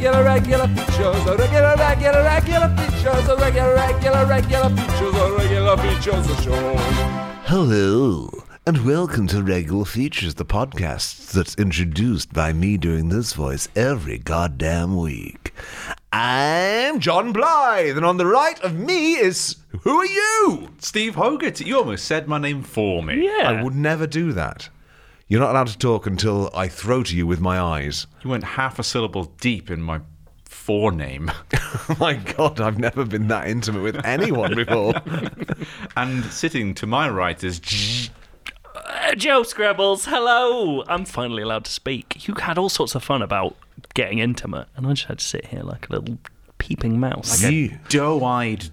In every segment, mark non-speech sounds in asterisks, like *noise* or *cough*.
regular, regular features, a regular, regular, regular features, a regular, regular, regular features, a regular features of show. Hello, and welcome to Regular Features, the podcast that's introduced by me doing this voice every goddamn week. I'm John Blythe, and on the right of me is. Who are you? Steve Hogarth, you almost said my name for me. Yeah. I would never do that. You're not allowed to talk until I throw to you with my eyes. You went half a syllable deep in my forename. *laughs* My god, I've never been that intimate with anyone before. *laughs* and sitting to my right is. Uh, Joe Scrabbles, hello! I'm finally allowed to speak. You had all sorts of fun about getting intimate, and I just had to sit here like a little peeping mouse. Like You- Doe eyed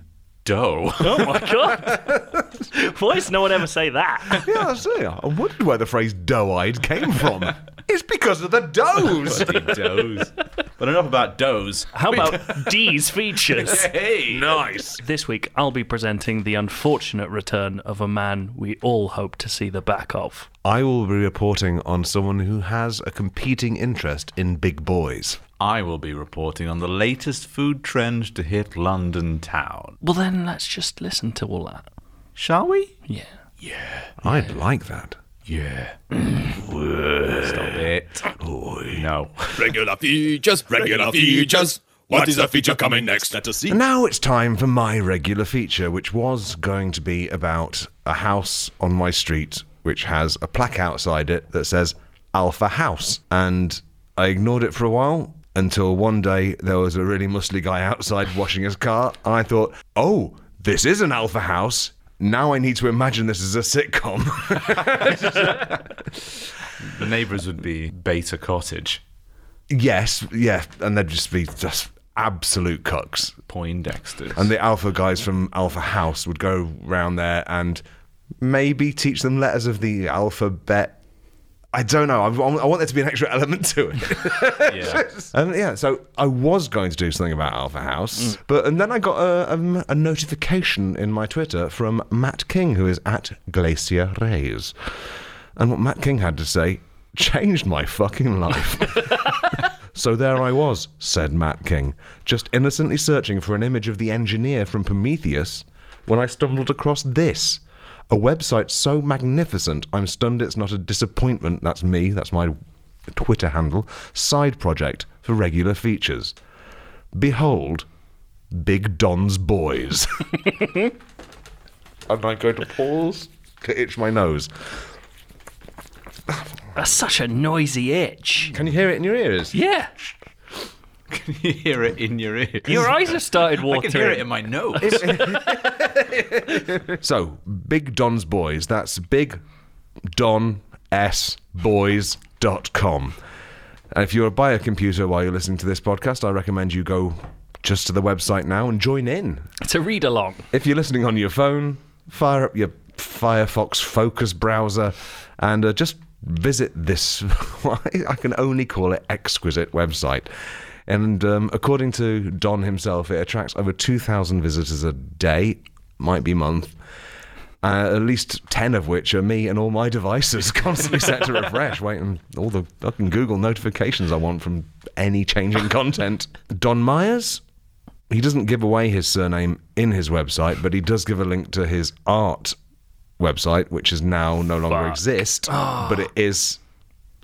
doe. *laughs* oh my god! *laughs* Why does no one ever say that? yeah, I see. I wondered where the phrase doe-eyed came from. it's because of the does. *laughs* does. But enough about does. How about D's features? Hey! nice. This week, I'll be presenting the unfortunate return of a man we all hope to see the back of. I will be reporting on someone who has a competing interest in big boys. I will be reporting on the latest food trend to hit London town. Well, then let's just listen to all that. Shall we? Yeah. Yeah. I'd like that. Yeah. *clears throat* Stop it. No. Regular features, regular features. What is the feature coming next? Let us see. And now it's time for my regular feature, which was going to be about a house on my street which has a plaque outside it that says Alpha House. And I ignored it for a while until one day there was a really muscly guy outside washing his car. And I thought, oh, this is an Alpha House. Now I need to imagine this as a sitcom. *laughs* The neighbours would be Beta Cottage, yes, yeah. And they'd just be just absolute cucks. Poindexter's. And the alpha guys from Alpha House would go round there and maybe teach them letters of the alphabet. I don't know. I, I want there to be an extra element to it. *laughs* yeah. *laughs* and yeah, so I was going to do something about Alpha House, but and then I got a, um, a notification in my Twitter from Matt King, who is at Glacier Rays, and what Matt King had to say changed my fucking life. *laughs* So there I was, said Matt King, just innocently searching for an image of the engineer from Prometheus when I stumbled across this. A website so magnificent, I'm stunned it's not a disappointment. That's me, that's my Twitter handle. Side project for regular features. Behold, Big Don's Boys. *laughs* and I'm going to pause to itch my nose. That's such a noisy itch. Can you hear it in your ears? Yeah. *laughs* Can you hear it in your ears? Your *laughs* eyes have started watering. I watering. can hear it in my nose. *laughs* So, Big Don's Boys. That's Big Don S Boys.com. And if you're by a computer while you're listening to this podcast, I recommend you go just to the website now and join in. It's a read along. If you're listening on your phone, fire up your Firefox Focus browser and uh, just visit this, I can only call it exquisite website. And um, according to Don himself, it attracts over 2,000 visitors a day, might be month. Uh, at least 10 of which are me and all my devices *laughs* constantly set to refresh, waiting all the fucking Google notifications I want from any changing content. *laughs* Don Myers, he doesn't give away his surname in his website, but he does give a link to his art website, which is now no longer Fuck. exist, but it is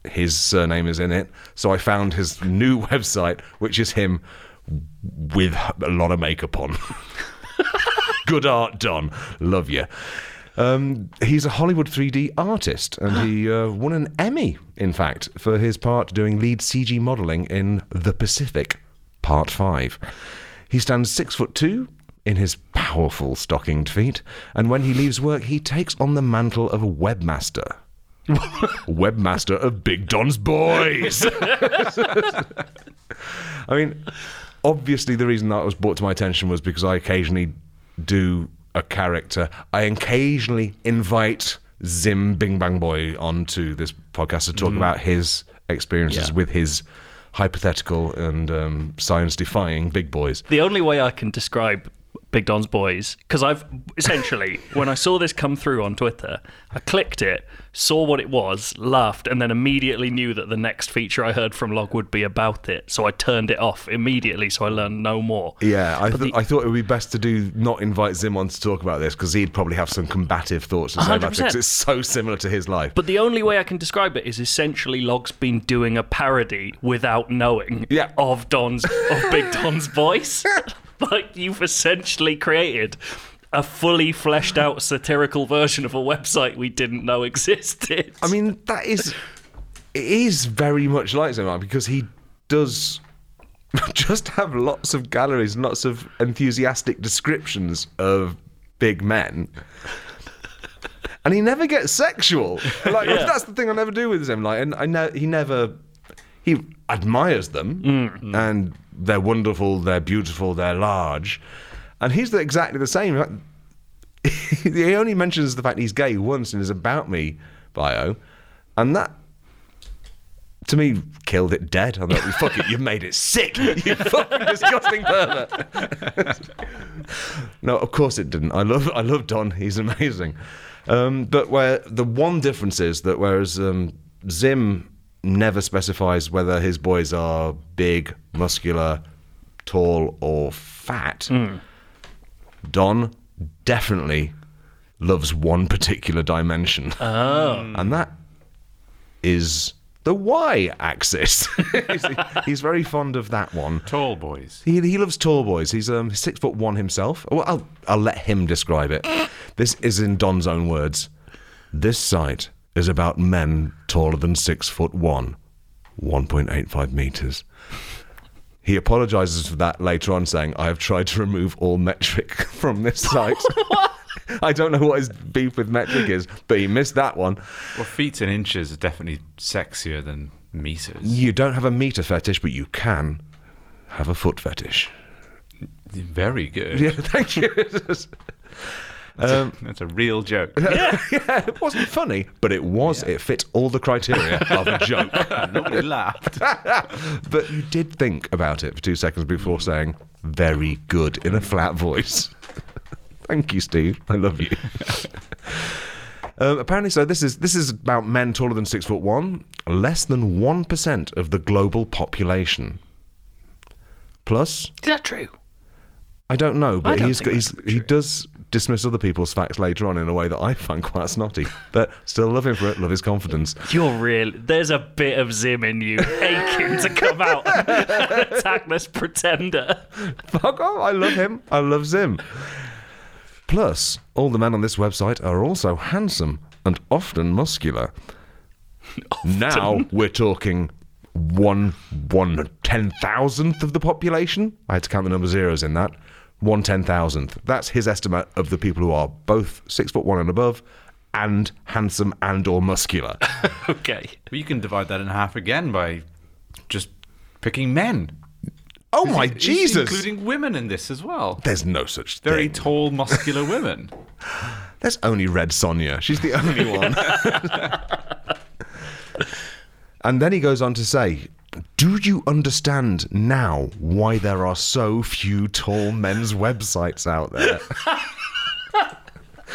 his surname is in it. So I found his new *laughs* website, which is him with a lot of makeup on. *laughs* Good art done. Love you. Um, he's a Hollywood 3D artist, and he uh, won an Emmy, in fact, for his part doing lead CG modelling in The Pacific, Part 5. He stands six foot two in his powerful stockinged feet, and when he leaves work, he takes on the mantle of a webmaster. *laughs* webmaster of Big Don's Boys. *laughs* I mean, obviously, the reason that was brought to my attention was because I occasionally do a character. I occasionally invite Zim Bing Bang Boy onto this podcast to talk about his experiences Yeah. with his hypothetical and um, science defying big boys. The only way I can describe Big Don's Boys because I've essentially when I saw this come through on Twitter, I clicked it, saw what it was, laughed, and then immediately knew that the next feature I heard from Log would be about it. So I turned it off immediately, so I learned no more. Yeah, I, th- the- I thought it would be best to do not invite Zim on to talk about this because he'd probably have some combative thoughts to say about it 'cause 100%. it's so similar to his life. But the only way I can describe it is essentially Log's been doing a parody without knowing Yeah. of Don's of Big Don's voice. *laughs* like you've essentially created a fully fleshed out satirical version of a website we didn't know existed. I mean, that is it is very much like Zimmer because he does *laughs* just have lots of galleries, and lots of enthusiastic descriptions of big men. And he never gets sexual. Like Yeah. that's the thing I never do with him. Like, and I know he never he admires them, Mm. and they're wonderful, they're beautiful, they're large, and he's the, exactly the same. *laughs* He only mentions the fact he's gay once in his about me bio, and that to me killed it dead. I thought, fuck it, you've made it sick. *laughs* You fucking disgusting pervert. *laughs* no, of course it didn't. I love I love Don. He's amazing. Um, but where the one difference is that whereas um, Zim never specifies whether his boys are big, muscular, tall, or fat. Don definitely loves one particular dimension. oh. And that is the Y axis. *laughs* he's, he's very fond of that one. Tall boys. He, he loves tall boys. He's um, six foot one himself. Well, I'll, I'll let him describe it. This is in Don's own words. This site is about men taller than six foot one, 1.85 meters. He apologizes for that later on, saying, I have tried to remove all metric *laughs* from this site. *laughs* I don't know what his beef with metric is, but he missed that one. Well, feet and inches are definitely sexier than meters. You don't have a meter fetish, but you can have a foot fetish. Very good. Yeah, *laughs* thank you. Um, That's a real joke. *laughs* yeah, it wasn't funny, but it was. It fit all the criteria of a joke. *laughs* Nobody laughed. *laughs* but you did think about it for two seconds before saying "very good" in a flat voice. Thank you, Steve. I love you. Um, apparently, so this is this is about men taller than six foot one. Less than one percent of the global population. Plus, Is that true? I don't know, but don't he's, think he's that's he does dismiss other people's facts later on in a way that I find quite snotty. But still love him for it. Love his confidence. You're real. There's a bit of Zim in you, aching to come out *laughs* and attack this pretender. Fuck off. I love him. I love Zim. Plus, all the men on this website are also handsome and often muscular. Now we're talking one one ten thousandth of the population. I had to count the number zeros in that. One ten thousandth. That's his estimate of the people who are both six foot one and above, and handsome and or muscular. *laughs* Okay. But you can divide that in half again by just picking men. Oh my He's Jesus! Including women in this as well. There's no such thing. Very thing. tall, muscular women. *laughs* There's only Red Sonja. She's the only *laughs* one. and then he goes on to say, Do you understand now why there are so few tall men's websites out there? *laughs*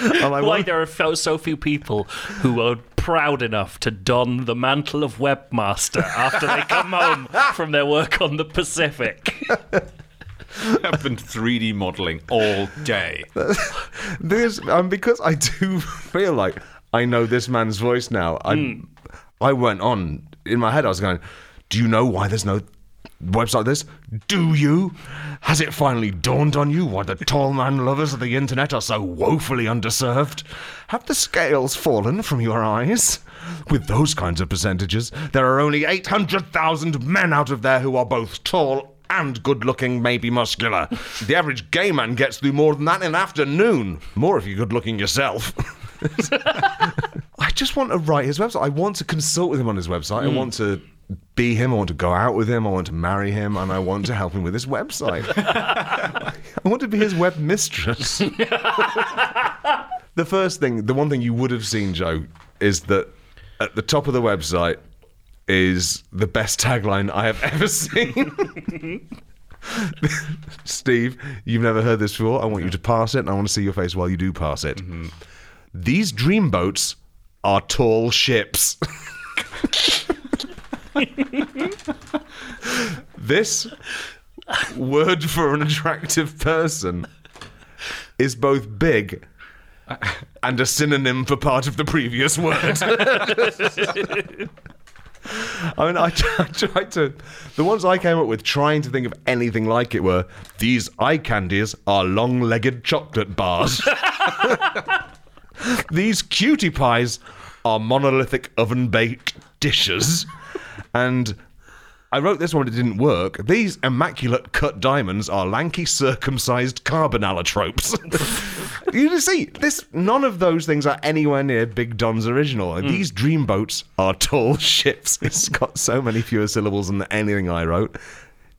And I Why wonder- there are so, so few people who are proud enough to don the mantle of webmaster after they come home from their work on the Pacific. *laughs* I've been 3D modeling all day. *laughs* this um, because I do feel like I know this man's voice now. I I went on in my head. I was going, "Do you know why there's no website like this? Do you? Has it finally dawned on you why the tall man lovers of the internet are so woefully underserved? Have the scales fallen from your eyes?" With those kinds of percentages, there are only 800,000 men out of there who are both tall and good looking, maybe muscular. The average gay man gets through more than that in an afternoon. More if you're good looking yourself. *laughs* I just want to write his website. I want to consult with him on his website. I hmm. want to be him. I want to go out with him. I want to marry him. And I want to help him with his website. *laughs* I want to be his web mistress. the first thing, the one thing you would have seen, Joe, is that at the top of the website is the best tagline I have *laughs* ever seen. Steve, you've never heard this before. I want you to pass it, and I want to see your face while you do pass it. Mm-hmm. These dreamboats are tall ships. *laughs* *laughs* this word for an attractive person is both big and a synonym for part of the previous word. *laughs* I mean, I, tried to. The ones I came up with trying to think of anything like it were these eye candies are long legged chocolate bars. *laughs* these cutie pies are monolithic oven baked dishes. And I wrote this one, it didn't work. These immaculate cut diamonds are lanky circumcised carbon allotropes. *laughs* you see, this none of those things are anywhere near Big Don's original. And These dreamboats are tall *laughs* ships. It's got so many fewer syllables than anything I wrote.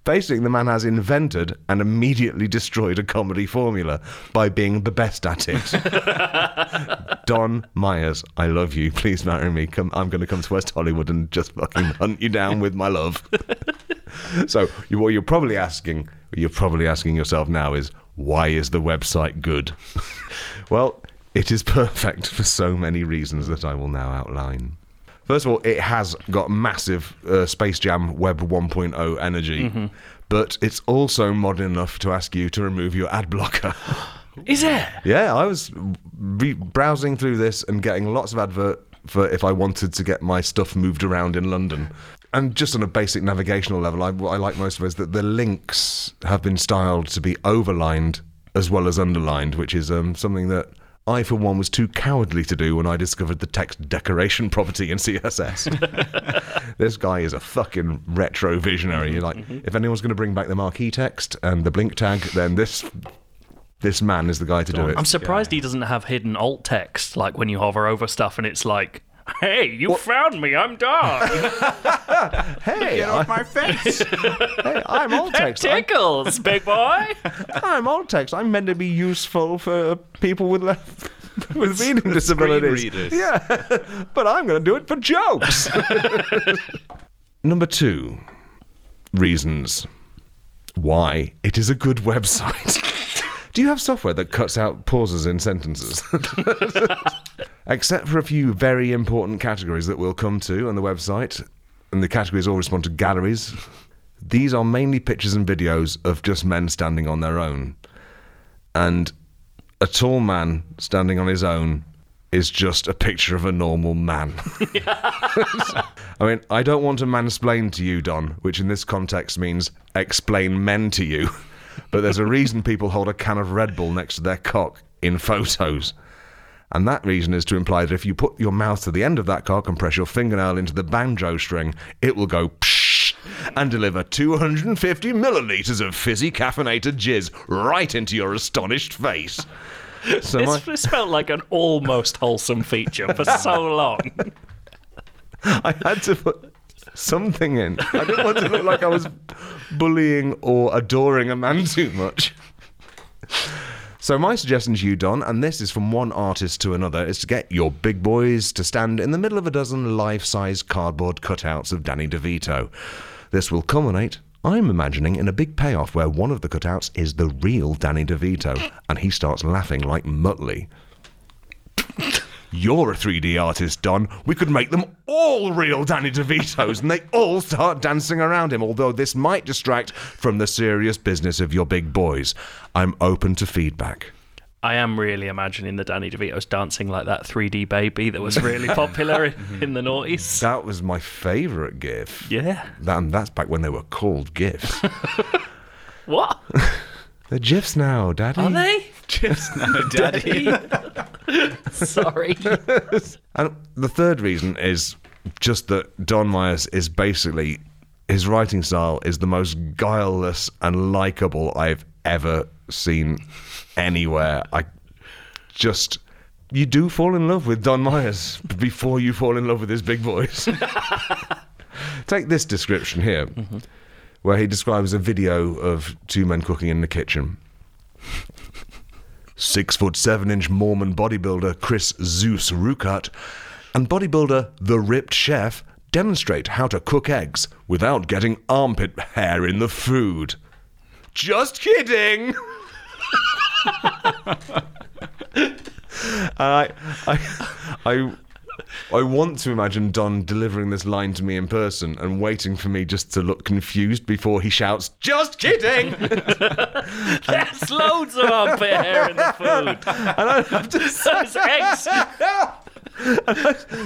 Basically, the man has invented and immediately destroyed a comedy formula by being the best at it. *laughs* Don Myers, I love you. Please marry me. Come, I'm going to come to West Hollywood and just fucking hunt you down with my love. *laughs* so, you, what you're probably asking, you're probably asking yourself now is, why is the website good? *laughs* well, it is perfect for so many reasons that I will now outline. First of all, it has got massive uh, Space Jam Web 1.0 energy, but it's also modern enough to ask you to remove your ad blocker. *gasps* Is it? yeah, I was re- browsing through this and getting lots of advert for if I wanted to get my stuff moved around in London. And just on a basic navigational level, I, what I like most of it is that the links have been styled to be overlined as well as underlined, which is um, something that I, for one, was too cowardly to do when I discovered the text decoration property in CSS. *laughs* this guy is a fucking retro visionary. Like, mm-hmm. if anyone's going to bring back the marquee text and the blink tag, then this this man is the guy to do it. I'm surprised he doesn't have hidden alt text, like when you hover over stuff and it's like, "Hey, you found me. I'm Don. *laughs* hey, I, my face. *laughs* hey, I'm alt text. I'm, Tickles, *laughs* big boy." I'm alt text. I'm meant to be useful for people with left. With reading disabilities, readers. yeah, but I'm going to do it for jokes. Number two, reasons why it is a good website. Do you have software that cuts out pauses in sentences? Except for a few very important categories that we'll come to on the website, and the categories all respond to galleries. These are mainly pictures and videos of just men standing on their own. And a tall man standing on his own is just a picture of a normal man. *laughs* I mean, I don't want to mansplain to you, Don, which in this context means explain men to you. *laughs* But there's a reason people hold a can of Red Bull next to their cock in photos. And that reason is to imply that if you put your mouth to the end of that cock and press your fingernail into the banjo string, it will go psh and deliver 250 milliliters of fizzy caffeinated jizz right into your astonished face. So my, This, this felt like an almost wholesome feature for so *laughs* long. I had to put something in. I didn't want to look like I was bullying or adoring a man too much. So my suggestion to you, Don, and this is from one artist to another, is to get your big boys to stand in the middle of a dozen life-size cardboard cutouts of Danny DeVito. This will culminate, I'm imagining, in a big payoff where one of the cutouts is the real Danny DeVito, and he starts laughing like Muttley. You're a 3D artist, Don. We could make them all real Danny DeVitos and they all start dancing around him, although this might distract from the serious business of your big boys. I'm open to feedback. I am really imagining the Danny DeVito's dancing like that 3D baby that was really *laughs* popular in, in the noughties. That was my favourite GIF. Yeah. And that's back when they were called GIFs. *laughs* What? *laughs* They're GIFs now, Daddy. Are they? GIFs now, Daddy. *laughs* Sorry. *laughs* And the third reason is just that Don Myers is basically his writing style is the most guileless and likable I've ever seen anywhere. I just you do fall in love with Don Myers before you fall in love with his big voice. *laughs* Take this description here, mm-hmm. where he describes a video of two men cooking in the kitchen. Six foot seven inch Mormon bodybuilder Chris Zeus Rukat and bodybuilder The Ripped Chef demonstrate how to cook eggs without getting armpit hair in the food. just kidding. *laughs* I, I, I, *laughs* I want to imagine Don delivering this line to me in person and waiting for me just to look confused before he shouts, "Just kidding!" *laughs* There's loads of armpit hair in the food. and I have to say, *laughs* Those eggs,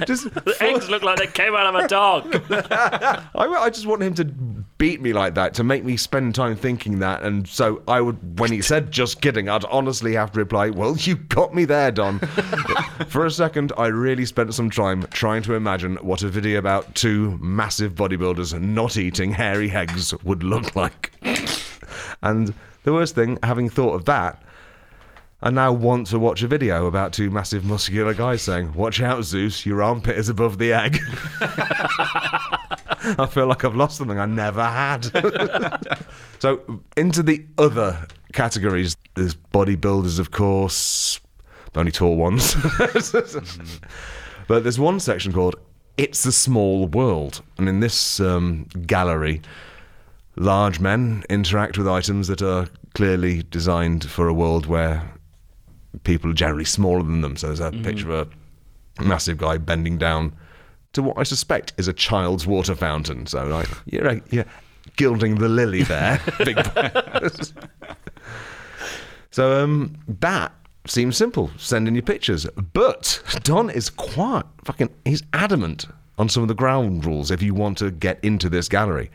just *laughs* the eggs look like they came out of a dog. *laughs* I, I just want him to beat me like that to make me spend time thinking that. And so I would, when he said just kidding, I'd honestly have to reply, Well, you got me there, Don. *laughs* For a second, I really spent some time trying to imagine what a video about two massive bodybuilders not eating hairy eggs would look like. and the worst thing, having thought of that, I now want to watch a video about two massive muscular guys saying, Watch out, Zeus, your armpit is above the egg. *laughs* I feel like I've lost something I never had. *laughs* so, into the other categories, there's bodybuilders, of course, the only tall ones. *laughs* but there's one section called It's a Small World. And in this um, gallery, large men interact with items that are clearly designed for a world where people are generally smaller than them. So there's a picture of a massive guy bending down to what I suspect is a child's water fountain. So like you're, you're gilding the lily there, *laughs* *laughs* big. so um, that seems simple. Send in your pictures, but Don is quite fucking. He's adamant on some of the ground rules if you want to get into this gallery.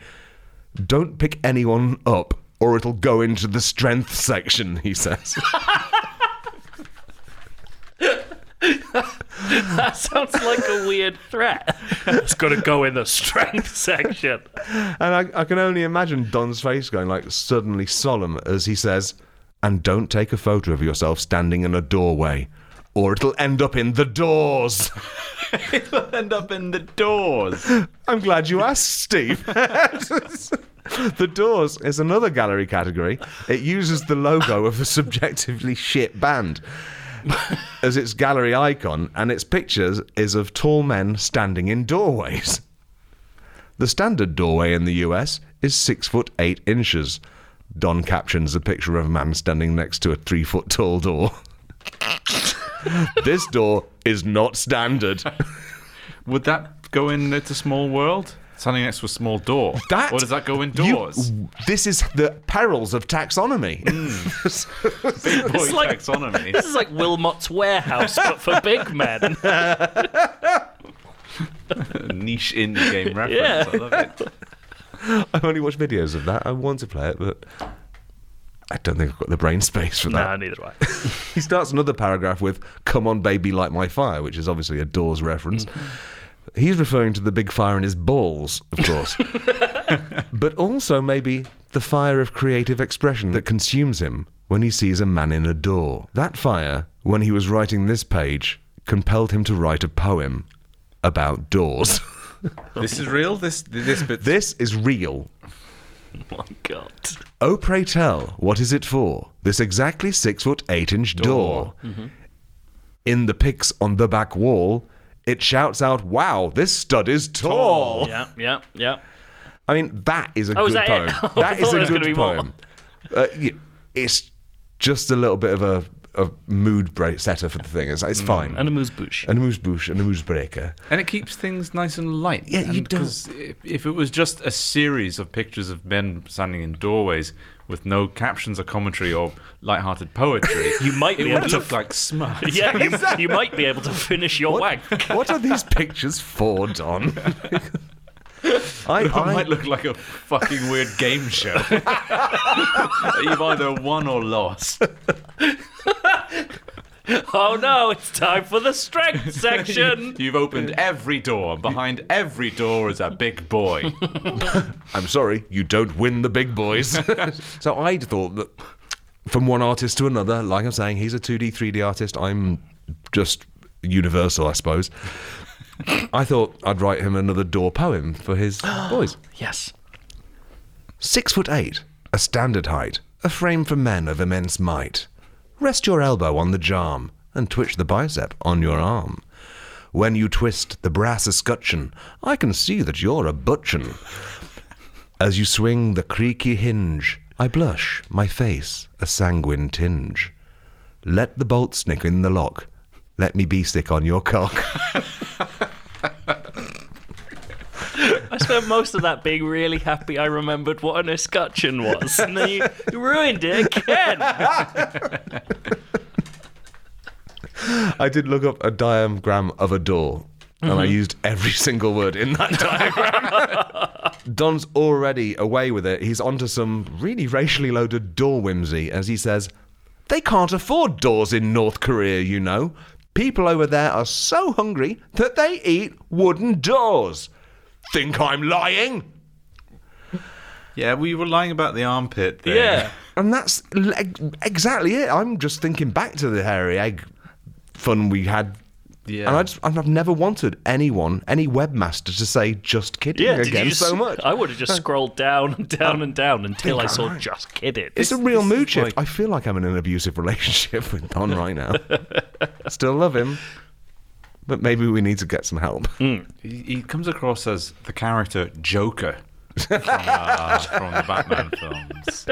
Don't pick anyone up, or it'll go into the strength section. He says. *laughs* *laughs* That sounds like a weird threat. It's got to go in the strength section. And I, I can only imagine Don's face going like suddenly solemn as he says, and don't take a photo of yourself standing in a doorway, or it'll end up in the doors. *laughs* It'll end up in the doors. I'm glad you asked, Steve. *laughs* the Doors is another gallery category. It uses the logo of a subjectively shit band *laughs* as its gallery icon, and its pictures is of tall men standing in doorways. The standard doorway in the US is six foot eight inches. Don captions a picture of a man standing next to a three foot tall door. this door is not standard. *laughs* Would that go in It's a Small World? Standing next to a small door. That- or does that go You- indoors? this is the perils of taxonomy. Hmm. *laughs* Big boy It's like- taxonomy. This is like Wilmot's warehouse, but for big men. *laughs* Niche indie game reference. Yeah. I love it. *laughs* I've only watched videos of that. I want to play it, but I don't think I've got the brain space for that. Nah, neither do I. He starts another paragraph with "Come on, baby, light my fire," which is obviously a Doors reference. Mm-hmm. He's referring to the big fire in his balls, of course, *laughs* but also maybe the fire of creative expression that consumes him when he sees a man in a door. That fire, when he was writing this page, compelled him to write a poem about doors. *laughs* This is real. This this bit. this is real. Oh *laughs* my god. Oh, pray tell, what is it for? This exactly six foot eight inch door. Mm-hmm. In the pics on the back wall, it shouts out, Wow, this stud is tall. Yeah, yeah, yeah. I mean, that is a Oh, is good that poem. *laughs* it? That is a there was gonna good be poem. Uh, yeah, it's just a little bit of a, a mood break setter for the thing. It's, it's fine. And a moose bush. and a moose bush and a moose breaker. And it keeps things nice and light. Yeah, you And 'cause If, if it was just a series of pictures of men standing in doorways with no captions or commentary or light-hearted poetry, *laughs* You might it be would able to. look like smut. *laughs* yeah, you, you might be able to finish your wank. *laughs* what are these pictures for, Don? I, It I, might look like a fucking weird game show. You've either won or lost. *laughs* Oh no, it's time for the strength *laughs* section. You've opened every door, and behind every door is a big boy. *laughs* I'm sorry, you don't win the big boys. so I'd thought that from one artist to another, like I'm saying, he's a 2D, 3D artist. I'm just universal, I suppose. I thought I'd write him another door poem for his *gasps* boys. yes. Six foot eight, a standard height, a frame for men of immense might. Rest your elbow on the jarm and twitch the bicep on your arm. When you twist the brass escutcheon, I can see that you're a butcheon. As you swing the creaky hinge, I blush, my face a sanguine tinge. Let the bolt snick in the lock. Let me be sick on your cock. *laughs* I spent most of that being really happy I remembered what an escutcheon was. And then you, you ruined it again. *laughs* I did look up a diagram of a door, and I mm-hmm. used every *laughs* single word in that diagram. *laughs* Don's already away with it. He's onto some really racially loaded door whimsy as he says, They can't afford doors in North Korea, you know. People over there are so hungry that they eat wooden doors. Think I'm lying? Yeah, we were lying about the armpit thing. Yeah. *laughs* And that's exactly it. I'm just thinking back to the hairy egg fun we had. Yeah. And I just, I've never wanted anyone, any webmaster, to say "just kidding" Yeah, again just, so much. I would have just scrolled down and down and down until I think saw right. just kidding. it's a real mood shift. like- I feel like I'm in an abusive *laughs* relationship with Don right now. *laughs* Still love him, but maybe we need to get some help. He, he comes across as the character Joker from, uh, *laughs* from the Batman films,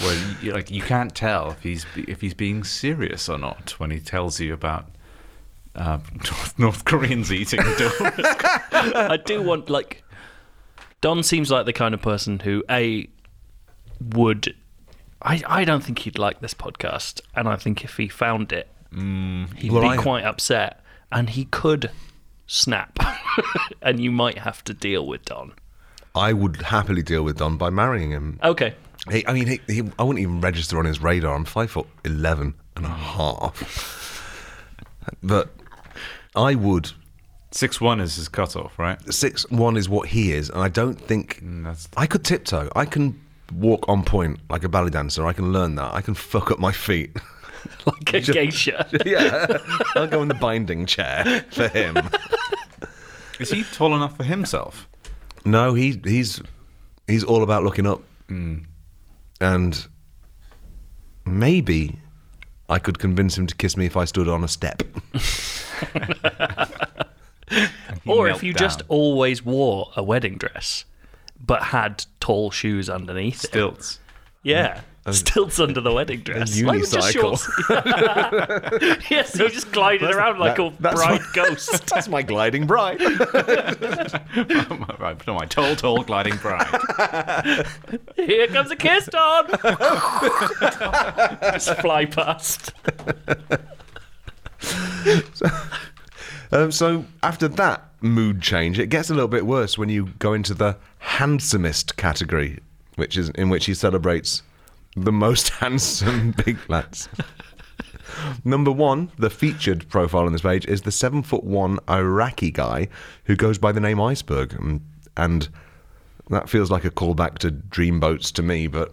where you, like you can't tell if he's if he's being serious or not when he tells you about uh, North, *laughs* North Koreans eating *laughs* doors. I do want like Don seems like the kind of person who a would I I don't think he'd like this podcast, and I think if he found it, he'd Well, be I- quite upset, and he could snap, *laughs* and you might have to deal with Don. I would happily deal with Don by marrying him. Okay, He, I mean, he, he, I wouldn't even register on his radar. I'm five foot eleven and a half, but I would. Six one is his cutoff, right? Six one is what he is, and I don't think mm, that's- I could tiptoe. I can walk on point like a ballet dancer. I can learn that. I can fuck up my feet. *laughs* *laughs* like a geisha. *laughs* yeah, I'll go in the binding chair for him. *laughs* Is he tall enough for himself? No, he he's he's all about looking up, hmm. and maybe I could convince him to kiss me if I stood on a step. or if you down. just always wore a wedding dress, but had tall shoes underneath it. Stilts. Yeah. Stilts under the wedding dress. a Like with just unicycle. *laughs* yes, you just glided around like a that's bride my- ghost. *laughs* That's my gliding bride. *laughs* right, no, my tall, tall gliding bride. Here comes a kiss, Don. just fly past. Um, so after that mood change, it gets a little bit worse when you go into the handsomest category, which is in which he celebrates the most *laughs* handsome big lads. Number one, the featured profile on this page is the seven foot one Iraqi guy who goes by the name Iceberg, and, and that feels like a callback to Dreamboats to me, but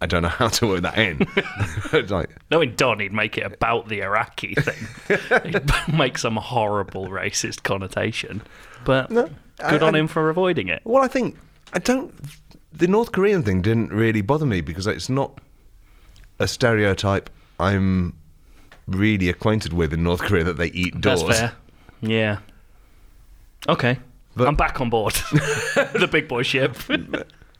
I don't know how to work that in. *laughs* Like, Knowing Don, he'd make it about the Iraqi thing. *laughs* he'd make some horrible racist connotation. But good I- on I- him for avoiding it. Well, I think I don't. The North Korean thing didn't really bother me because it's not a stereotype I'm really acquainted with in North Korea that they eat doors. That's fair. Yeah. Okay. But- I'm back on board. *laughs* the big boy ship.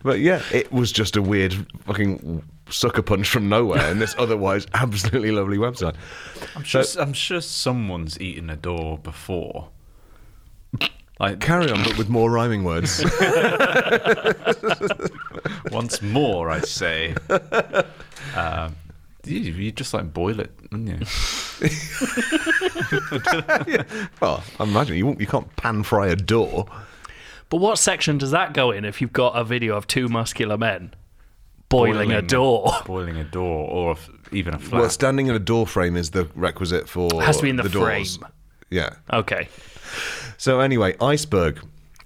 But yeah, it was just a weird fucking sucker punch from nowhere in this *laughs* otherwise absolutely lovely website. I'm sure. I'm sure someone's eaten a door before. Like Carry on, *laughs* but with more rhyming words. *laughs* once more, I say. Um, you, you just like boil it, wouldn't you? *laughs* well, I imagine you, won't- you can't pan fry a door. But what section does that go in if you've got a video of two muscular men boiling, a door? Boiling a door, or if, even a flat. Well, standing in a door frame is the requisite for Has to be in the doors. frame. Yeah. Okay. So anyway, iceberg.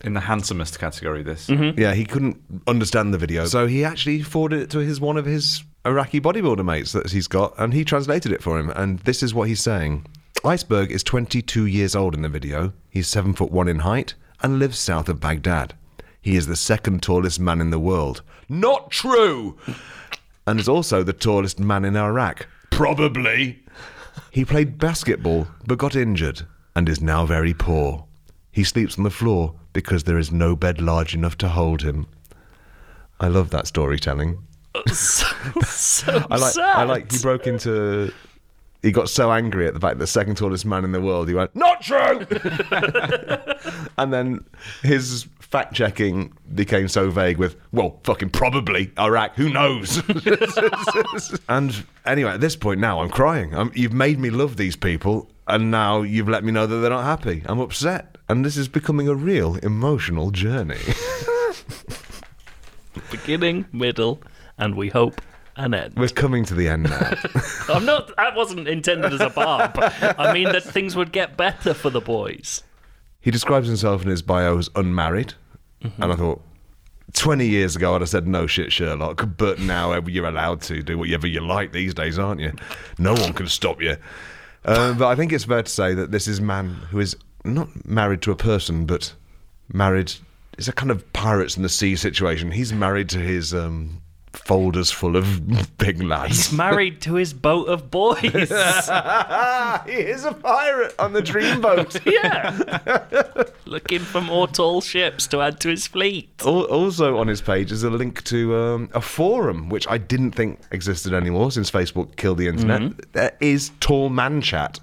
in the handsomest category, this. Mm-hmm. Yeah, he couldn't understand the video, so he actually forwarded it to his one of his Iraqi bodybuilder mates that he's got, and he translated it for him. And this is what he's saying: Iceberg is 22 years old in the video. He's seven foot one in height and lives south of Baghdad. He is the second tallest man in the world. Not true. And is also the tallest man in Iraq. Probably. He played basketball but got injured and is now very poor. He sleeps on the floor because there is no bed large enough to hold him. I love that storytelling. Uh, so, *laughs* so I like. sad. I like. He broke into. He got so angry at the fact that the second tallest man in the world. He went, "Not true," *laughs* and then his fact checking became so vague with, "Well, fucking probably Iraq. Who knows?" *laughs* and anyway, at this point now, I'm crying. I'm, you've made me love these people, and now you've let me know that they're not happy. I'm upset, and this is becoming a real emotional journey. *laughs* beginning, middle, and we hope an end. We're coming to the end now. *laughs* I'm not. That wasn't intended as a bar. But I mean that things would get better for the boys. He describes himself in his bio as unmarried, and I thought. 20 years ago, I'd have said no shit, Sherlock, but now you're allowed to do whatever you like these days, aren't you? No one can stop you. Um, but I think it's fair to say that this is a man who is not married to a person, but married. It's a kind of pirates in the sea situation. He's married to his um, folders full of *laughs* big lads. He's married to his boat of boys. *laughs* he is a pirate on the dreamboat. *laughs* yeah. Looking for more tall ships to add to his fleet. Al- Also on his page is a link to um, a forum which I didn't think existed anymore since Facebook killed the internet. There is Tall Man Chat,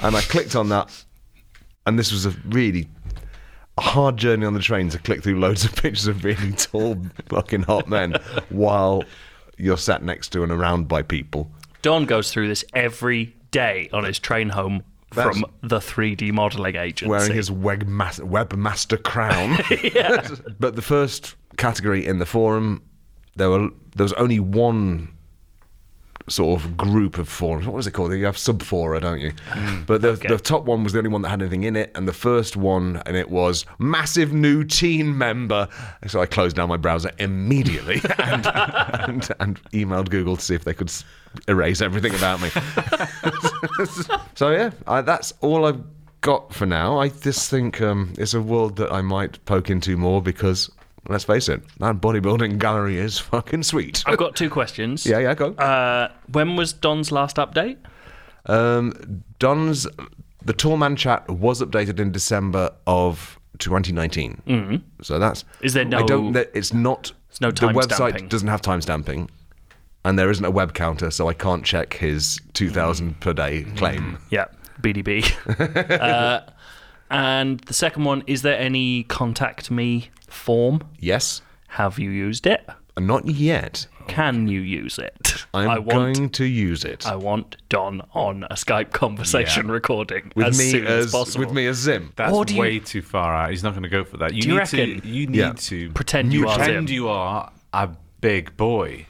and I clicked on that, and this was a really a hard journey on the train to click through loads of pictures of really *laughs* tall fucking hot men while you're sat next to and around by people. Don goes through this every day on his train home That's- from the 3D modelling agency. wearing his webmas- webmaster crown. *laughs* But the first category in the forum, there were there was only one sort of group of forums. What was it called? You have subfora, don't you? But the, the top one was the only one that had anything in it, and the first one, and it was massive new teen member. So I closed down my browser immediately *laughs* and, and, and emailed Google to see if they could erase everything about me. *laughs* so yeah, I, that's all I've got for now. I just think um, it's a world that I might poke into more because, let's face it, that bodybuilding gallery is fucking sweet. I've got two questions. yeah, yeah, go. Uh, when was Don's last update? Um, Don's the Tall Man chat was updated in December of 2019. Mm-hmm. So that's Is there no? I don't. It's not. There's no the website timestamping? doesn't have timestamping, and there isn't a web counter, so I can't check his 2,000 per day claim. Yeah, BDB. *laughs* uh, and the second one, is there any contact me form? Yes, Have you used it? not yet. Can you use it? I'm I want going to use it I want Don on a Skype conversation recording with as me soon as, as, possible. with me as Zim. That's Or do you- way too far out. He's not going to go for that. You Do you need reckon? to. You need Yeah. to Pretend you are pretend Zim. you are a big boy.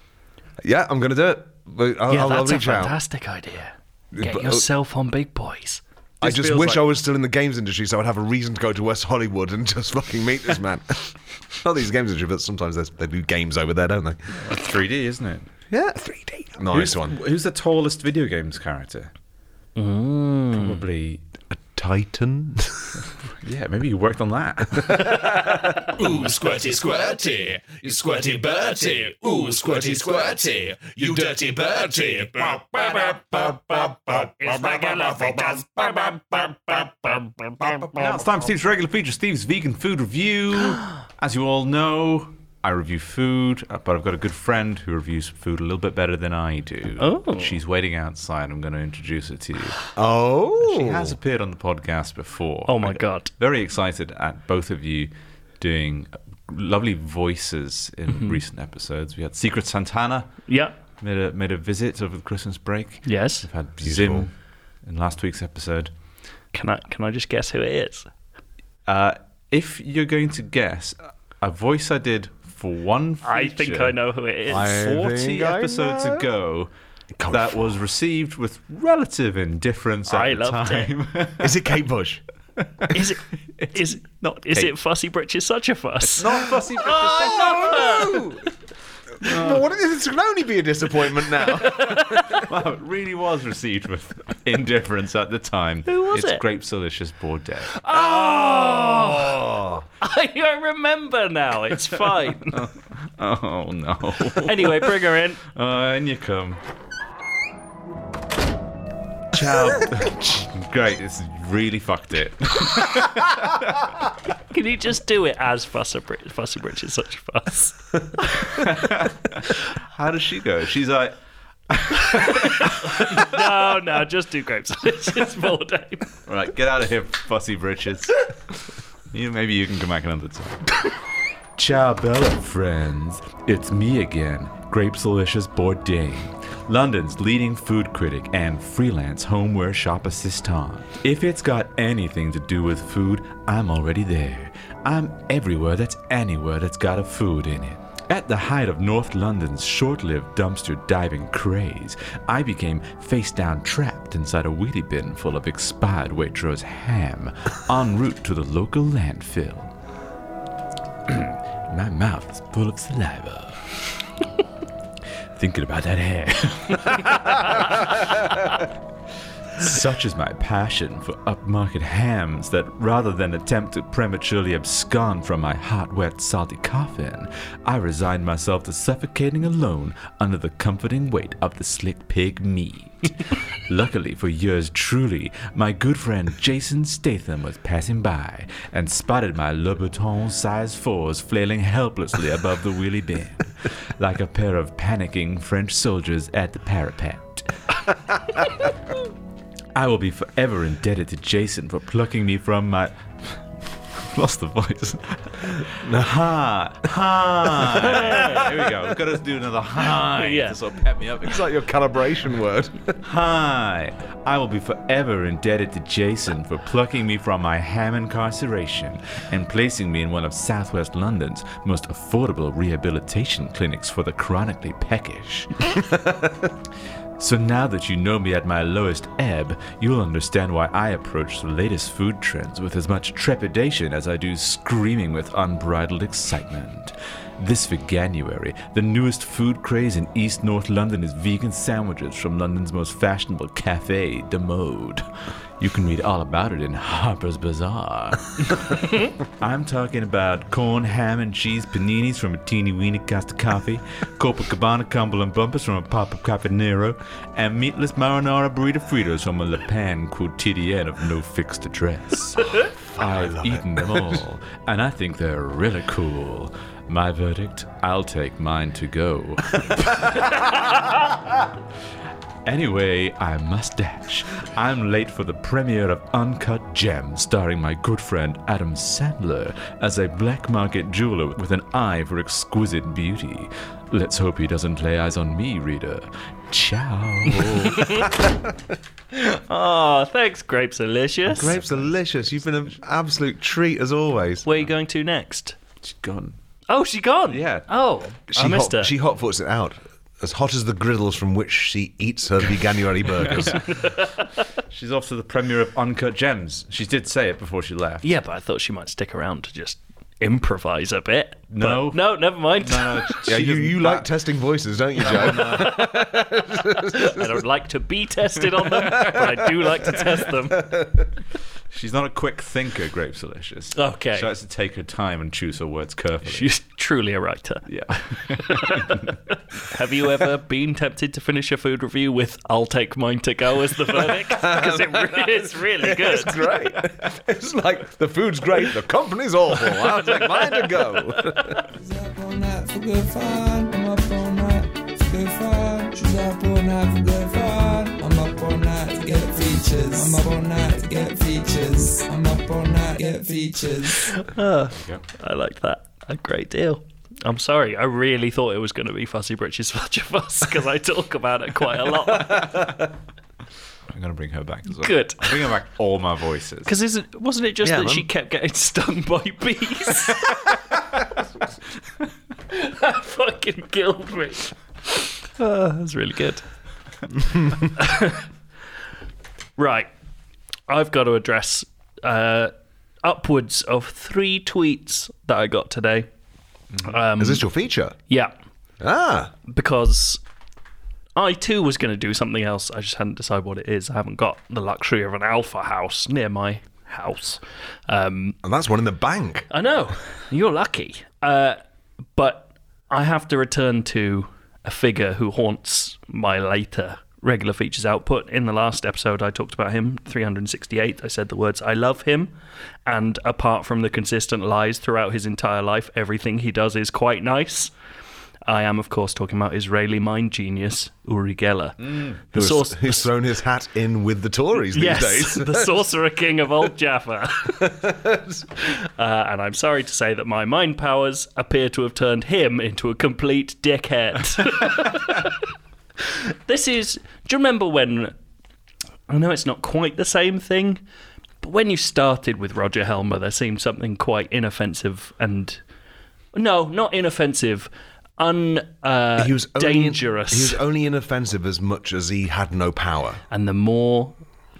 Yeah, I'm going to do it. But I'll, yeah, I'll, I'll that's a reach out. fantastic idea. Get But- yourself uh, on Big Boys. I just wish like- I was still in the games industry so I'd have a reason to go to West Hollywood and *laughs* just fucking meet this man. *laughs* Not these games industry, but sometimes they do games over there, don't they? That's 3D, isn't it? Yeah, 3D. Nice who's, one. Who's the tallest video games character? Mm. Probably. A Titan. *laughs* Yeah, maybe you worked on that. *laughs* Ooh, squirty, squirty, you squirty Bertie. Ooh, squirty, squirty, you dirty Bertie. now it's time for Steve's regular feature, Steve's vegan food review. *gasps* As you all know, I review food, uh, but I've got a good friend who reviews food a little bit better than I do. Oh. She's waiting outside. I'm going to introduce her to you. Oh. She has appeared on the podcast before. Oh my I'm God. Very excited at both of you doing lovely voices in Mm-hmm. recent episodes. We had Secret Santana Yeah. made a made a visit over the Christmas break. Yes. We've had Zim in last week's episode. Can I can I just guess who it is? Uh, if you're going to guess a voice I did for one feature, I think I know who it is. I 40 episodes know. ago Go that for was received with relative indifference at I the loved time. *laughs* Is it Kate Bush? Is it *laughs* is not is Kate. it Fussy Britches such a fuss? Not fussy Britches *laughs* Oh! Well, what, this can only be a disappointment now. *laughs* Wow, it really was received with indifference at the time. Who was it's it? Grape Delicious Bordeaux. oh. *laughs* I remember now. It's fine. *laughs* Oh no. anyway, bring her in. Uh, and you come. Ciao. *laughs* Great, it's really fucked it. *laughs* Can you just do it as Fussy Bridge? Fussy Bridge is such a fuss. *laughs* How does she go? She's like, no, no, just do grapes. It's just more Dave. right, get out of here, fussy britches. You, maybe you can come back another time. Ciao, Bella, friends. It's me again, Grapesalicious Bourdain, London's leading food critic and freelance homeware shop assistant. If it's got anything to do with food, I'm already there. I'm everywhere that's anywhere that's got a food in it. At the height of North London's short lived dumpster diving craze, I became face down trapped inside a wheelie bin full of expired Waitrose ham *laughs* en route to the local landfill. *clears throat* My mouth is full of saliva. Thinking about that hair. *laughs* Such is my passion for upmarket hams that rather than attempt to prematurely abscond from my hot, wet, salty coffin, I resigned myself to suffocating alone under the comforting weight of the slick pig meat. *laughs* Luckily for yours truly, my good friend Jason Statham was passing by and spotted my Louboutin size fours flailing helplessly above the wheelie bin, *laughs* like a pair of panicking French soldiers at the parapet. *laughs* I will be forever indebted to Jason for plucking me from my. *laughs* Lost the voice. *laughs* ha! Ha! Here we go. We've got to do another hi Yeah. to sort of pep me up. It's like your calibration word. *laughs* Hi! I will be forever indebted to Jason for plucking me from my ham incarceration and placing me in one of Southwest London's most affordable rehabilitation clinics for the chronically peckish. So now that you know me at my lowest ebb, you'll understand why I approach the latest food trends with as much trepidation as I do screaming with unbridled excitement. This Veganuary, the newest food craze in East North London is vegan sandwiches from London's most fashionable cafe, De Mode. You can read all about it in Harper's Bazaar. *laughs* I'm talking about corn, ham, and cheese paninis from a teeny weeny Costa Coffee, *laughs* Copacabana Cumberland bumpers from a Papa Caponero, and meatless marinara burrito fritos from a Le Pan quotidienne of no fixed address. *laughs* I've eaten them all, and I think they're really cool. My verdict, I'll take mine to go. Anyway, I must dash. I'm late for the premiere of Uncut Gems, starring my good friend Adam Sandler as a black market jeweler with an eye for exquisite beauty. Let's hope he doesn't lay eyes on me, reader. Ciao. *laughs* Oh, thanks, Grapes Delicious. Grapes delicious. You've been an absolute treat as always. Where are you going to next? She's gone. Oh, she gone. Yeah. Oh, She I missed hot, her. She hot foots it out. As hot as the griddles from which she eats her veganuary burgers. *laughs* She's off to the premiere of Uncut Gems. She did say it before she left. Yeah, but I thought she might stick around to just improvise a bit. No. But no, never mind. No, *laughs* yeah, you, you like testing voices, don't you, Joe? *laughs* I don't like to be tested on them, but I do like to test them. She's not a quick thinker, Grapes Delicious. Okay. She likes to take her time and choose her words carefully. She's truly a writer. yeah. *laughs* Have you ever been tempted to finish a food review with "I'll take mine to go" as the verdict? *laughs* Because it really is really good. It's great. It's like the food's great, the company's awful. I'll take mine to go. *laughs* She's up all night for good. I'm up all night for good fun. She's up all night for good fun. I'm up all night to get features. I'm up all night to get features. I'm up all night to get features. *laughs* I like that a great deal. I'm sorry, I really thought it was going to be Fussy Britches Fudge of Us because I talk about it quite a lot. *laughs* I'm going to bring her back as well. Good. I'm bringing back all my voices. Because isn't wasn't it just Yeah, that man. she kept getting *laughs* stung by bees? that fucking killed me. Oh, that's really good. Right, I've got to address uh, upwards of three tweets that I got today. Um, Is this your feature? yeah, Ah, because I too was going to do something else. I just hadn't decided what it is. I haven't got the luxury of an alpha house near my house. Um, and that's one in the bank. I know. You're lucky. Uh, but I have to return to a figure who haunts my later regular features output. In the last episode, I talked about him, 368. I said the words, I love him. And apart from the consistent lies throughout his entire life, everything he does is quite nice. I am, of course, talking about Israeli mind genius Uri Geller. The Who's, source, *laughs* who's thrown his hat in with the Tories these yes, days. the *laughs* sorcerer king of old Jaffa. *laughs* uh, and I'm sorry to say that my mind powers appear to have turned him into a complete dickhead. This is. Do you remember when? I know it's not quite the same thing, but when you started with Roger Helmer, there seemed something quite inoffensive and. No, not inoffensive. Un uh, he was only, dangerous. He was only inoffensive as much as he had no power. and the more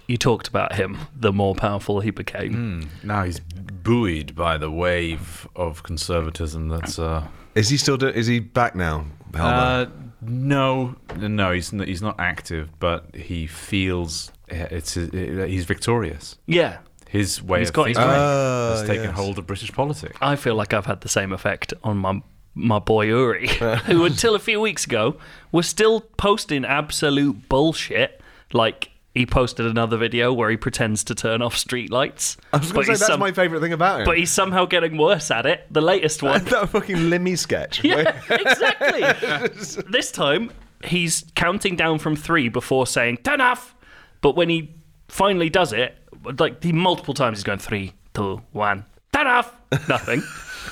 you talked about him, the more powerful he became. Now he's buoyed by the wave of conservatism that's. Uh, Is he still? Do, is he back now, Helmer? uh, no, no, he's not, he's not active, but he feels eh, it's eh, eh, he's victorious. Yeah, His way He's of got his way. Ah, has taken yes. hold of British politics. I feel like I've had the same effect on my my boy Uri, *laughs* who until a few weeks ago was still posting absolute bullshit. Like he posted another video where he pretends to turn off streetlights. I was going to say that's my favourite thing about him. But he's somehow getting worse at it. The latest one. *laughs* that fucking Limmy sketch. *laughs* Yeah, exactly. *laughs* this time, he's counting down from three before saying turn off. But when he finally does it, like he multiple times, he's going three, two, one, turn off. Nothing.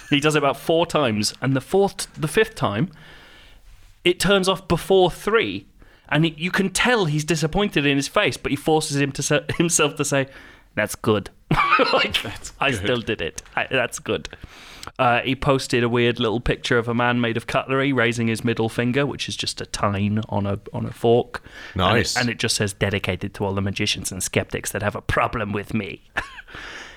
he does it about four times, and the fourth, the fifth time, it turns off before three, and you can tell he's disappointed in his face, but he forces him to say, *laughs* himself to say, "That's good." *laughs* like I still did it. I, that's good. Uh, he posted a weird little picture of a man made of cutlery raising his middle finger, which is just a tine on a on a fork. Nice. And it, and it just says dedicated to all the magicians and skeptics that have a problem with me. *laughs*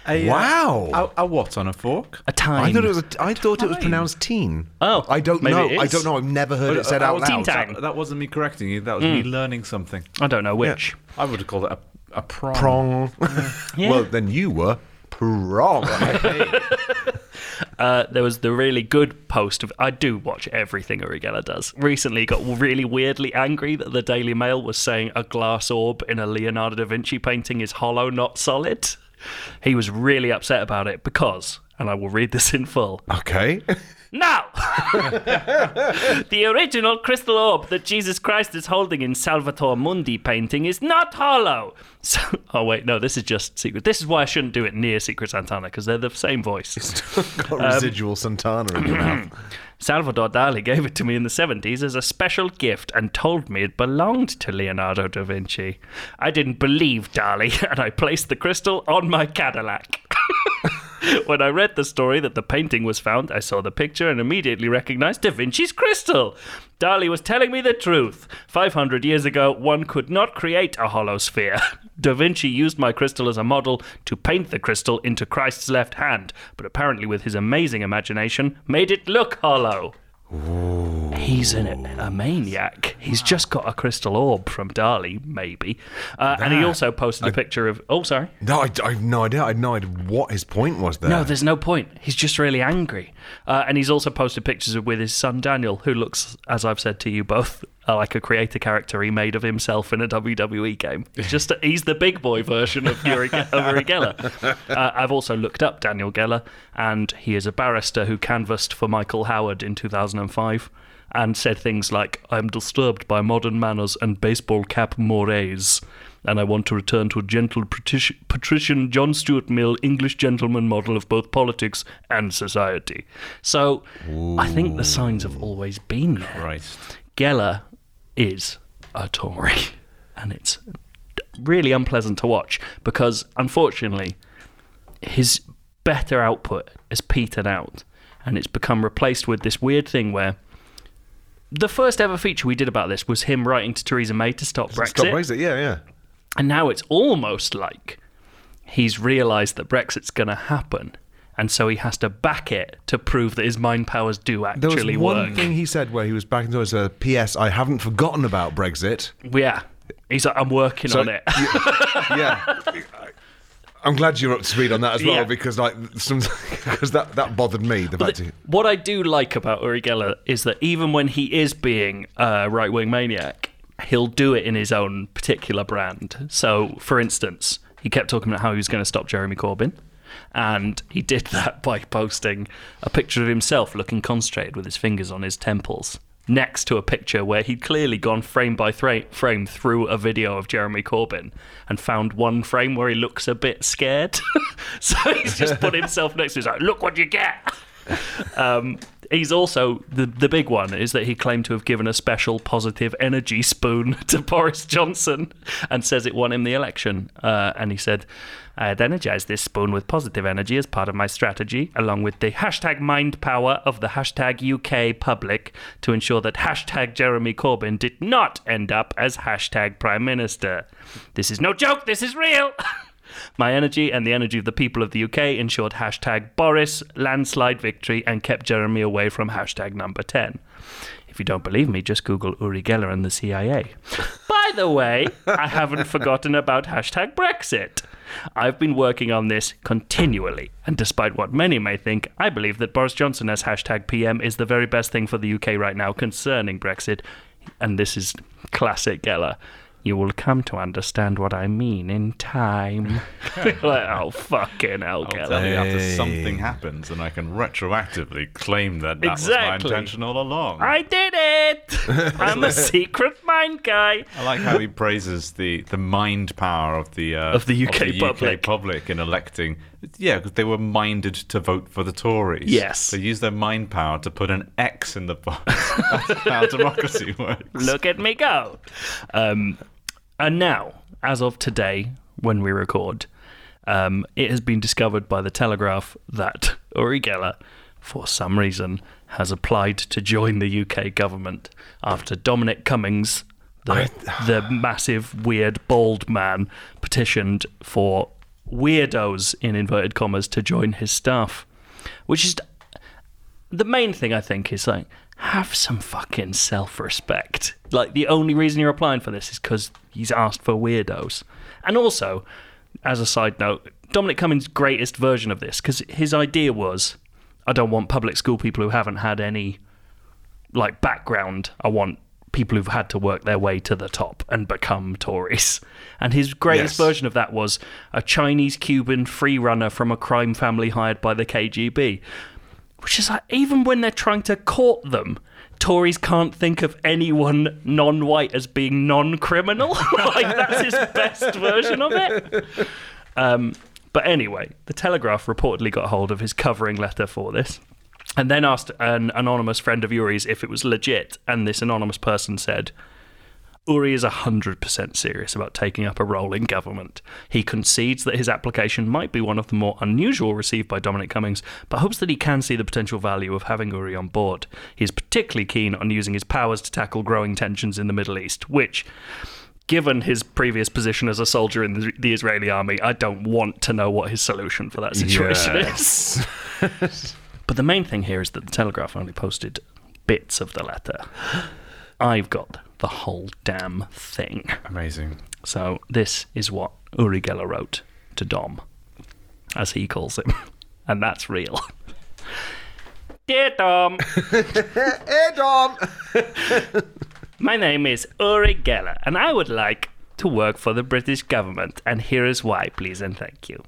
A, uh, Wow. a, a what on a fork? A time. I thought it was. A, I thought it was pronounced teen. Oh, I don't maybe know. it I don't know. I've never heard it said Uh, out was- loud. Tang. That, that wasn't me correcting you. That was me learning something. I don't know which. I would have called it a, a prong. Prong. *laughs* Yeah. Well, then you were prong. *laughs* Uh, there was the really good post of I do watch everything Uri Geller does. Recently, got really weirdly angry that the Daily Mail was saying a glass orb in a Leonardo da Vinci painting is hollow, not solid. He was really upset about it because, and I will read this in full. okay. Now, *laughs* the original crystal orb that Jesus Christ is holding in Salvator Mundi painting is not hollow. *laughs* So, oh wait, no, this is just secret. This is why I shouldn't do it near Secret Santana because they're the same voice. Got um, residual Santana in your mouth. *clears throat* Salvador Dali gave it to me in the 70s as a special gift and told me it belonged to Leonardo da Vinci. I didn't believe Dali *laughs* and I placed the crystal on my Cadillac. *laughs* when I read the story that the painting was found, I saw the picture and immediately recognized Da Vinci's crystal. Dali was telling me the truth. 500 years ago, one could not create a hollow sphere. *laughs* Da Vinci used my crystal as a model to paint the crystal into Christ's left hand, but apparently, with his amazing imagination, made it look hollow. He's an, a maniac. He's just got a crystal orb from Dali, maybe. Uh, and he also posted a picture of. Oh, sorry. No, I, I have no idea. I had no idea what his point was there. No, there's no point. He's just really angry. Uh, and he's also posted pictures of, with his son Daniel, who looks, as I've said to you both, like a creator character he made of himself in a WWE game. It's just he's the big boy version of Uri, of Uri Geller. *laughs* Uh, I've also looked up Daniel Geller, and he is a barrister who canvassed for Michael Howard in 2005. And said things like, I'm disturbed by modern manners and baseball cap mores and I want to return to a gentle patrician John Stuart Mill English gentleman model of both politics and society. So I think the signs have always been there. Right. Geller is a Tory, and it's really unpleasant to watch because unfortunately his better output has petered out and it's become replaced with this weird thing where the first ever feature we did about this was him writing to Theresa May to stop Brexit. Stop Brexit. Yeah, yeah. And now it's almost like he's realised that Brexit's going to happen. And so he has to back it to prove that his mind powers do actually There was one work. thing he said where he was backing into his uh, P.S. I haven't forgotten about Brexit. Yeah. He's like, I'm working So- on it. *laughs* yeah. I'm glad you're up to speed on that as well Yeah. because like some *laughs* because that that bothered me the fact Th- he, what I do like about Uri Geller is that even when he is being a right wing maniac, he'll do it in his own particular brand. So, for instance, he kept talking about how he was going to stop Jeremy Corbyn. And he did *laughs* that by posting a picture of himself looking concentrated with his fingers on his temples next to a picture where he'd clearly gone frame by frame through a video of Jeremy Corbyn and found one frame where he looks a bit scared. *laughs* so he's just put himself next to him. He's like, look what you get. *laughs* Um, he's also the the big one is that he claimed to have given a special positive energy spoon *laughs* to Boris Johnson and says it won him the election. Uh, and he said, "I had energized this spoon with positive energy as part of my strategy, along with the hashtag mind power of the hashtag UK public to ensure that hashtag Jeremy Corbyn did not end up as hashtag Prime Minister. This is no joke. This is real." *laughs* My energy and the energy of the people of the UK ensured hashtag Boris landslide victory and kept Jeremy away from hashtag number 10. If you don't believe me, just Google Uri Geller and the CIA. By the way, I haven't forgotten about hashtag Brexit. I've been working on this continually, and despite what many may think, I believe that Boris Johnson as hashtag PM is the very best thing for the UK right now concerning Brexit. And this is classic Geller. You will come to understand what I mean in time. *laughs* like, oh, fucking hell, I'll tell you after something happens, and I can retroactively claim that that Exactly. was my intention all along. I did it! *laughs* I'm a secret mind guy. I like how he praises the, the mind power of the uh, Of the UK public. public in electing. Yeah, because they were minded to vote for the Tories. Yes. they used their mind power to put an X in the box. *laughs* That's how democracy works. Look at me go. Um, and now, as of today, when we record, um, it has been discovered by the Telegraph that Uri Geller, for some reason, has applied to join the UK government after Dominic Cummings, the, the massive, weird, bald man, petitioned for weirdos, in inverted commas, to join his staff. Which is the main thing I think is like have some fucking self-respect. Like the only reason you're applying for this is because he's asked for weirdos, and also, as a side note, Dominic Cummings' greatest version of this because his idea was, I don't want public school people who haven't had any like background. I want people who've had to work their way to the top and become Tories. And his greatest Yes. version of that was a Chinese Cuban free runner from a crime family hired by the KGB. Which is like, even when they're trying to court them, Tories can't think of anyone non white as being non criminal. *laughs* like, that's his best version of it. Um, but anyway, the Telegraph reportedly got hold of his covering letter for this and then asked an anonymous friend of Uri's if it was legit. And this anonymous person said, Uri is 100% serious about taking up a role in government. He concedes that his application might be one of the more unusual received by Dominic Cummings, but hopes that he can see the potential value of having Uri on board. He is particularly keen on using his powers to tackle growing tensions in the Middle East, which, given his previous position as a soldier in the, the Israeli army, I don't want to know what his solution for that situation is. *laughs* But the main thing here is that the Telegraph only posted bits of the letter. I've got the whole damn thing. Amazing. So this is what Uri Geller wrote to Dom, as he calls him. *laughs* And that's real. *laughs* Dear Dom. *laughs* Hey, Dom! My name is Uri Geller, and I would like to work for the British government, and here is why, please and thank you.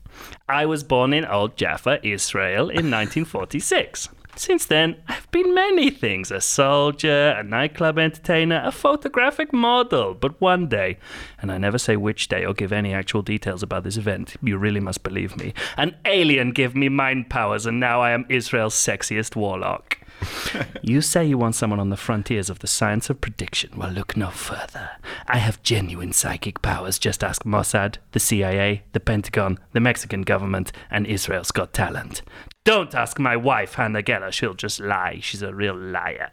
I was born in Old Jaffa, Israel, in 1946. Since then, I've been many things a soldier, a nightclub entertainer, a photographic model. But one day, and I never say which day or give any actual details about this event, you really must believe me, an alien gave me mind powers, and now I am Israel's sexiest warlock. *laughs* You say you want someone on the frontiers of the science of prediction. Well, look no further. I have genuine psychic powers. Just ask Mossad, the CIA, the Pentagon, the Mexican government, and Israel's Got Talent. Don't ask my wife, Hannah Geller. She'll just lie. She's a real liar.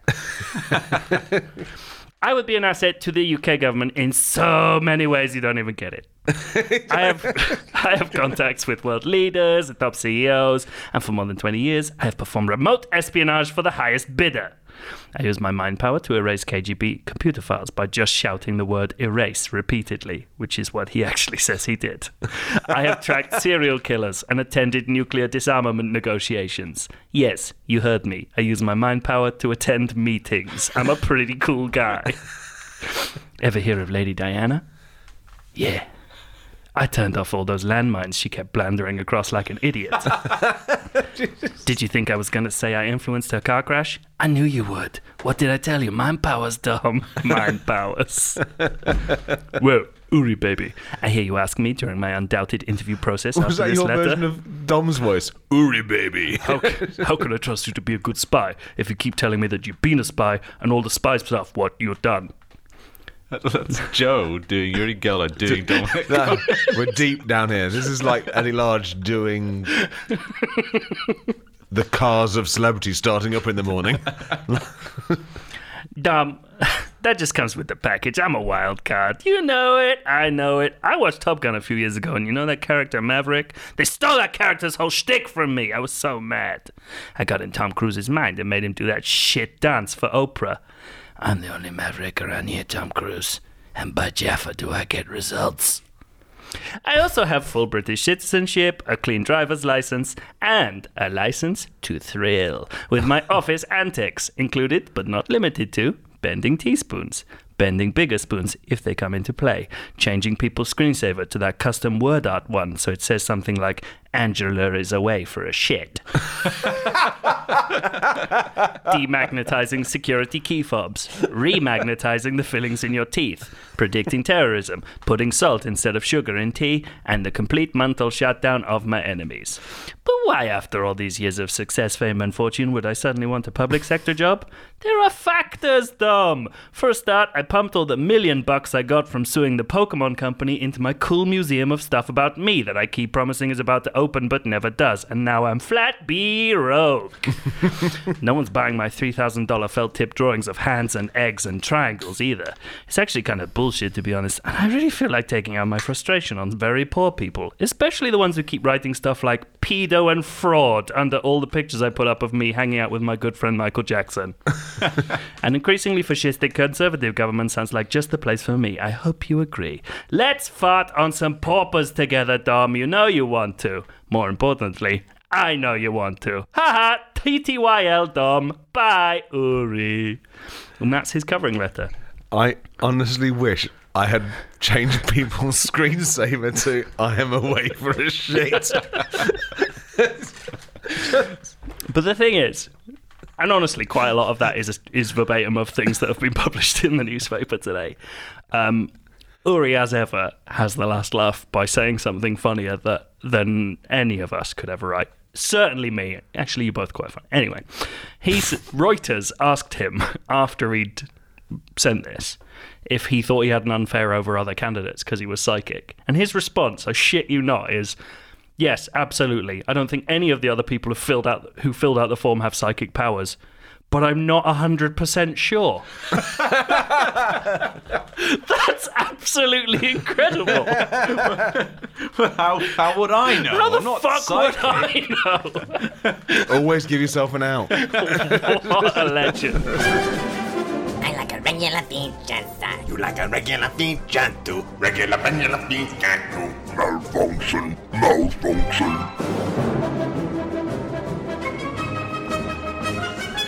*laughs* *laughs* I would be an asset to the UK government in so many ways you don't even get it. *laughs* I have *laughs* I have contacts with world leaders and top CEOs, and for more than 20 years, I have performed remote espionage for the highest bidder. I use my mind power to erase KGB computer files by just shouting the word erase repeatedly, which is what he *laughs* actually says he did. I have tracked serial killers and attended nuclear disarmament negotiations. Yes, you heard me. I use my mind power to attend meetings. I'm a pretty cool guy. *laughs* Ever hear of Lady Diana? Yeah. I turned off all those landmines she kept blandering across like an idiot. *laughs* did you think I was going to say I influenced her car crash? I knew you would. What did I tell you? Mind powers, Dom. *laughs* Mind powers. *laughs* Whoa, Uri, baby. I hear you ask me during my undoubted interview process Was after that this your letter. version of Dom's voice? Uri, baby. How, c- how can I trust you to be a good spy if you keep telling me that you've been a spy and all the spy stuff what you've done? That's Joe doing Uri Geller doing *laughs* Dominic. That- we're deep down here. This is like Eddie Large doing the cars of celebrities starting up in the morning. *laughs* Dom, that just comes with the package. I'm a wild card. You know it. I know it. I watched Top Gun a few years ago, and you know that character Maverick? They stole that character's whole shtick from me. I was so mad. I got in Tom Cruise's mind and made him do that shit dance for Oprah. I'm the only Maverick around here, Tom Cruise. And by Jaffa do I get results. I also have full British citizenship, a clean driver's license, and a license to thrill, with my *laughs* office antics included but not limited to bending teaspoons, bending bigger spoons if they come into play, changing people's screensaver to that custom word art one so it says something like Angela is away for a shit. *laughs* Demagnetizing security key fobs, remagnetizing the fillings in your teeth, predicting terrorism, putting salt instead of sugar in tea, and the complete mental shutdown of my enemies. But why, after all these years of success, fame, and fortune, would I suddenly want a public sector job? There are factors, Dom. For a start, I pumped all the million bucks I got from suing the Pokemon Company into my cool museum of stuff about me that I keep promising is about to open but never does, and now I'm flat B rogue. *laughs* No one's buying my $3,000 felt tip drawings of hands and eggs and triangles either. It's actually kind of bullshit, to be honest, and I really feel like taking out my frustration on very poor people, especially the ones who keep writing stuff like pedo and fraud under all the pictures I put up of me hanging out with my good friend Michael Jackson. *laughs* An increasingly fascistic conservative government sounds like just the place for me. I hope you agree. Let's fart on some paupers together, Dom. You know you want to. More importantly, I know you want to. Haha, TTYL Dom. Bye, Uri. And that's his covering letter. I honestly wish I had changed people's *laughs* screensaver to I am away for a shit. *laughs* But the thing is, and honestly, quite a lot of that is is verbatim of things that have been published in the newspaper today. Um, Uri, as ever, has the last laugh by saying something funnier that than any of us could ever write. Certainly me. Actually, you're both quite funny. Anyway, he's Reuters asked him after he'd sent this if he thought he had an unfair over other candidates because he was psychic, and his response, I shit you not, is. Yes, absolutely. I don't think any of the other people who filled out who filled out the form have psychic powers, but I'm not hundred percent sure. *laughs* That's absolutely incredible. how, how would I know? How the I'm not fuck psychic. would I know? *laughs* Always give yourself an out. *laughs* what a legend. I like a regular feature, sir. You like a regular feature too. Regular, regular feature too. Malfunction, malfunction.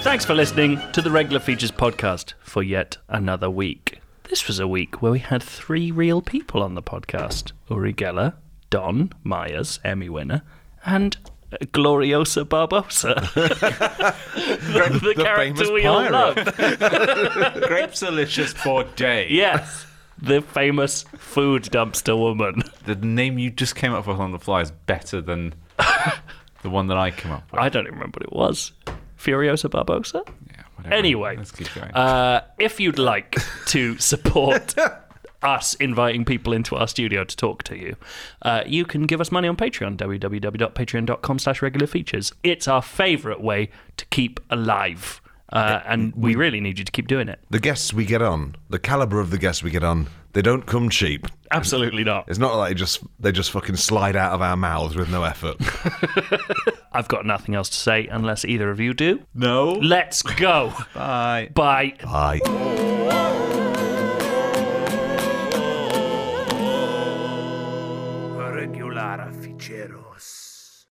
Thanks for listening to the Regular Features podcast for yet another week. This was a week where we had three real people on the podcast Uri Geller, Don Myers, Emmy winner, and Gloriosa Barbosa. *laughs* the, character famous we all pirate. love. *laughs* Grapes delicious for day. Yes, the famous food dumpster woman. The name you just came up with on the fly is better than *laughs* the one that I came up with. I don't even remember what it was. Furiosa Barbosa? Yeah, whatever. Anyway, let's keep going. Uh, if you'd like to support *laughs* us inviting people into our studio to talk to you, uh, you can give us money on Patreon, www.patreon.com slash regular features. It's our favourite way to keep alive. Uh, and we really need you to keep doing it. The guests we get on, the caliber of the guests we get on, they don't come cheap. Absolutely not. It's not like they just they just fucking slide out of our mouths with no effort. *laughs* I've got nothing else to say unless either of you do. no. Let's go. Bye. Bye. Bye.